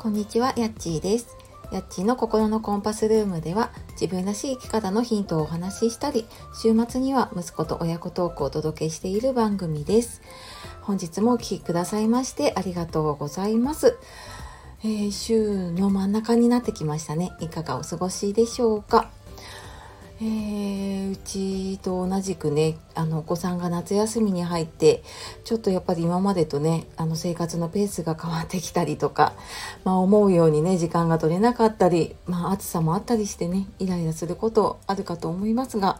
こんにちは、やっちーです。やっちーの心のコンパスルームでは自分らしい生き方のヒントをお話ししたり、週末には息子と親子トークをお届けしている番組です。本日もお聴きくださいましてありがとうございます。えー、週の真ん中になってきましたね。いかがお過ごしでしょうか？えー、うちと同じくねあのお子さんが夏休みに入ってちょっとやっぱり今までとねあの生活のペースが変わってきたりとか、まあ、思うようにね時間が取れなかったり、まあ、暑さもあったりしてねイライラすることあるかと思いますが、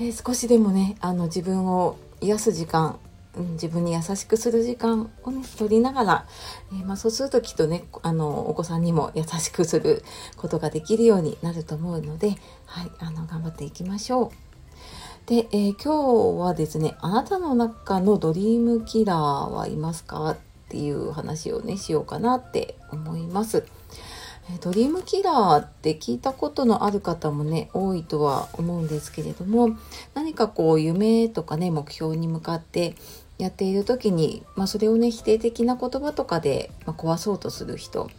えー、少しでもねあの自分を癒す時間うん、自分に優しくする時間をね取りながら、えー、まあ、そうするときっとねあのお子さんにも優しくすることができるようになると思うので、はい、あの頑張っていきましょう。で、えー、今日はですねあなたの中のドリームキラーはいますかっていう話をねしようかなって思います。ドリームキラーって聞いたことのある方もね多いとは思うんですけれども何かこう夢とかね目標に向かってやっている時に、まあ、それをね否定的な言葉とかで、まあ、壊そうとする人、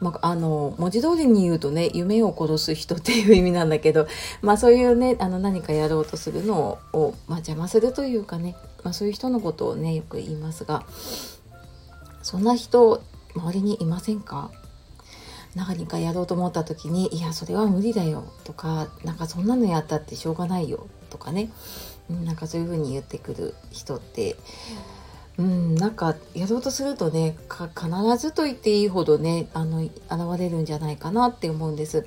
まあ、あの文字通りに言うとね夢を殺す人っていう意味なんだけど、まあ、そういうねあの何かやろうとするのを、まあ、邪魔するというかね、まあ、そういう人のことをねよく言いますがそんな人周りにいませんか？何かやろうと思った時に「いやそれは無理だよ」とか「なんかそんなのやったってしょうがないよ」とかね。なんかそういう風に言ってくる人ってうんなんかやろうとするとね必ずと言っていいほどねあの現れるんじゃないかなって思うんです。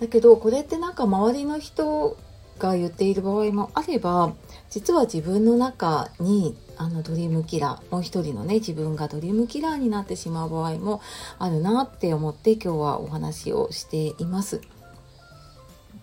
だけどこれってなんか周りの人が言っている場合もあれば実は自分の中にあのドリームキラーもう一人のね自分がドリームキラーになってしまう場合もあるなって思って今日はお話をしています。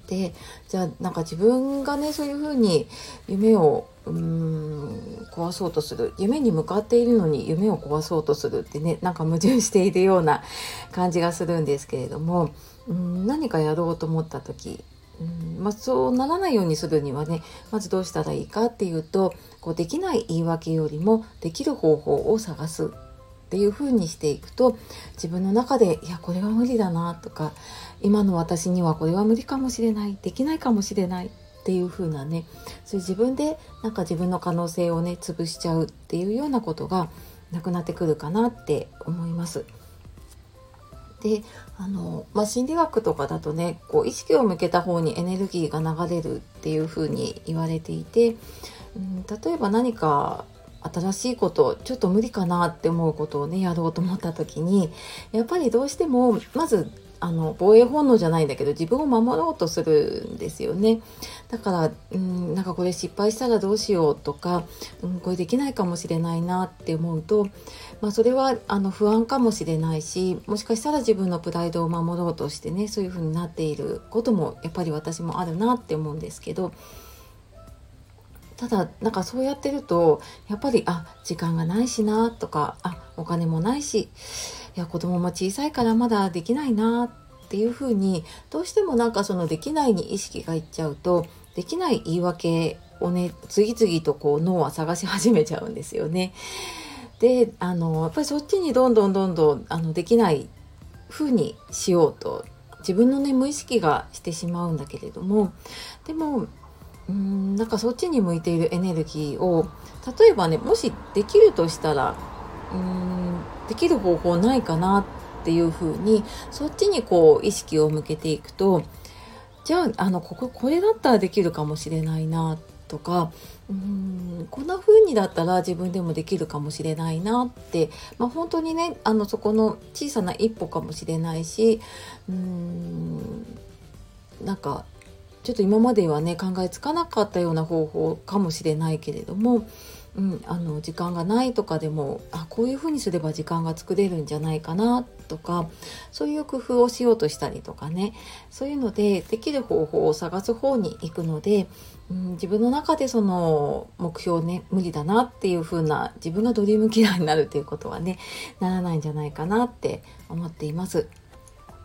でじゃあなんか自分がねそういうふうに夢をうーん壊そうとする。夢に向かっているのに夢を壊そうとするってねなんか矛盾しているような感じがするんですけれどもうん何かやろうと思った時うんまあ、そうならないようにするにはねまずどうしたらいいかっていうとこうできない言い訳よりもできる方法を探す。っていう風にしていくと自分の中でいやこれは無理だなとか今の私にはこれは無理かもしれないできないかもしれないっていう風なねそういう自分でなんか自分の可能性をね潰しちゃうっていうようなことがなくなってくるかなって思います。であの、まあ、心理学とかだとねこう意識を向けた方にエネルギーが流れるっていう風に言われていて、うん、例えば何か新しいことちょっと無理かなって思うことをねやろうと思った時にやっぱりどうしてもまずあの防衛本能じゃないんだけど自分を守ろうとするんですよね。だからうんなんかこれ失敗したらどうしようとか、うん、これできないかもしれないなって思うと、まあ、それはあの不安かもしれないしもしかしたら自分のプライドを守ろうとしてねそういう風になっていることもやっぱり私もあるなって思うんですけどただなんかそうやってるとやっぱりあ時間がないしなとかあお金もないしいや子供も小さいからまだできないなっていうふうにどうしてもなんかそのできないに意識がいっちゃうとできない言い訳をね次々とこう脳は探し始めちゃうんですよね。であのやっぱりそっちにどんどんどんどんあのできない風にしようと自分のね無意識がしてしまうんだけれどもでもうんなんかそっちに向いているエネルギーを例えばねもしできるとしたらうんできる方法ないかなっていうふうにそっちにこう意識を向けていくとじゃああのこここれだったらできるかもしれないなとかうんこんな風にだったら自分でもできるかもしれないなって、まあ、本当にねあのそこの小さな一歩かもしれないしうんなんかちょっと今まではね考えつかなかったような方法かもしれないけれども、うん、あの時間がないとかでもあこういうふうにすれば時間が作れるんじゃないかなとかそういう工夫をしようとしたりとかねそういうのでできる方法を探す方に行くので、うん、自分の中でその目標ね無理だなっていう風な自分がドリームキラーになるっていうことはねならないんじゃないかなって思っています。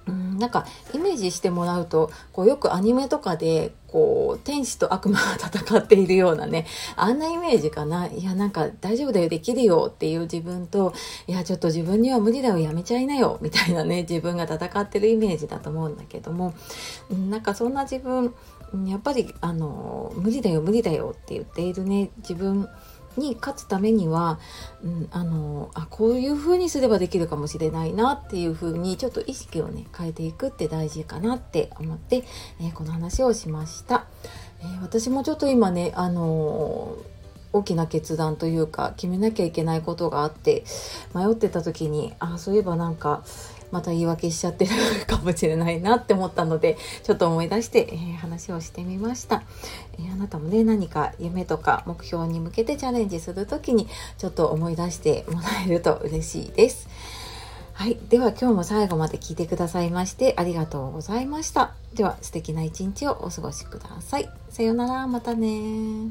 うんなんかイメージしてもらうとこうよくアニメとかでこう天使と悪魔が戦っているようなねあんなイメージかな。いやなんか大丈夫だよできるよっていう自分といやちょっと自分には無理だよやめちゃいなよみたいなね自分が戦ってるイメージだと思うんだけども、うん、なんかそんな自分やっぱりあの無理だよ無理だよって言っているね自分に勝つためには、うん、あのあこういう風にすればできるかもしれないなっていう風にちょっと意識をね変えていくって大事かなって思って、えー、この話をしました、えー、私もちょっと今ねあの大きな決断というか決めなきゃいけないことがあって迷ってた時にあそういえばなんかまた言い訳しちゃってるかもしれないなって思ったのでちょっと思い出して、えー、話をしてみました、えー、あなたもね何か夢とか目標に向けてチャレンジする時にちょっと思い出してもらえると嬉しいですはい。では今日も最後まで聞いてくださいましてありがとうございました。では素敵な一日をお過ごしください。さようなら。またね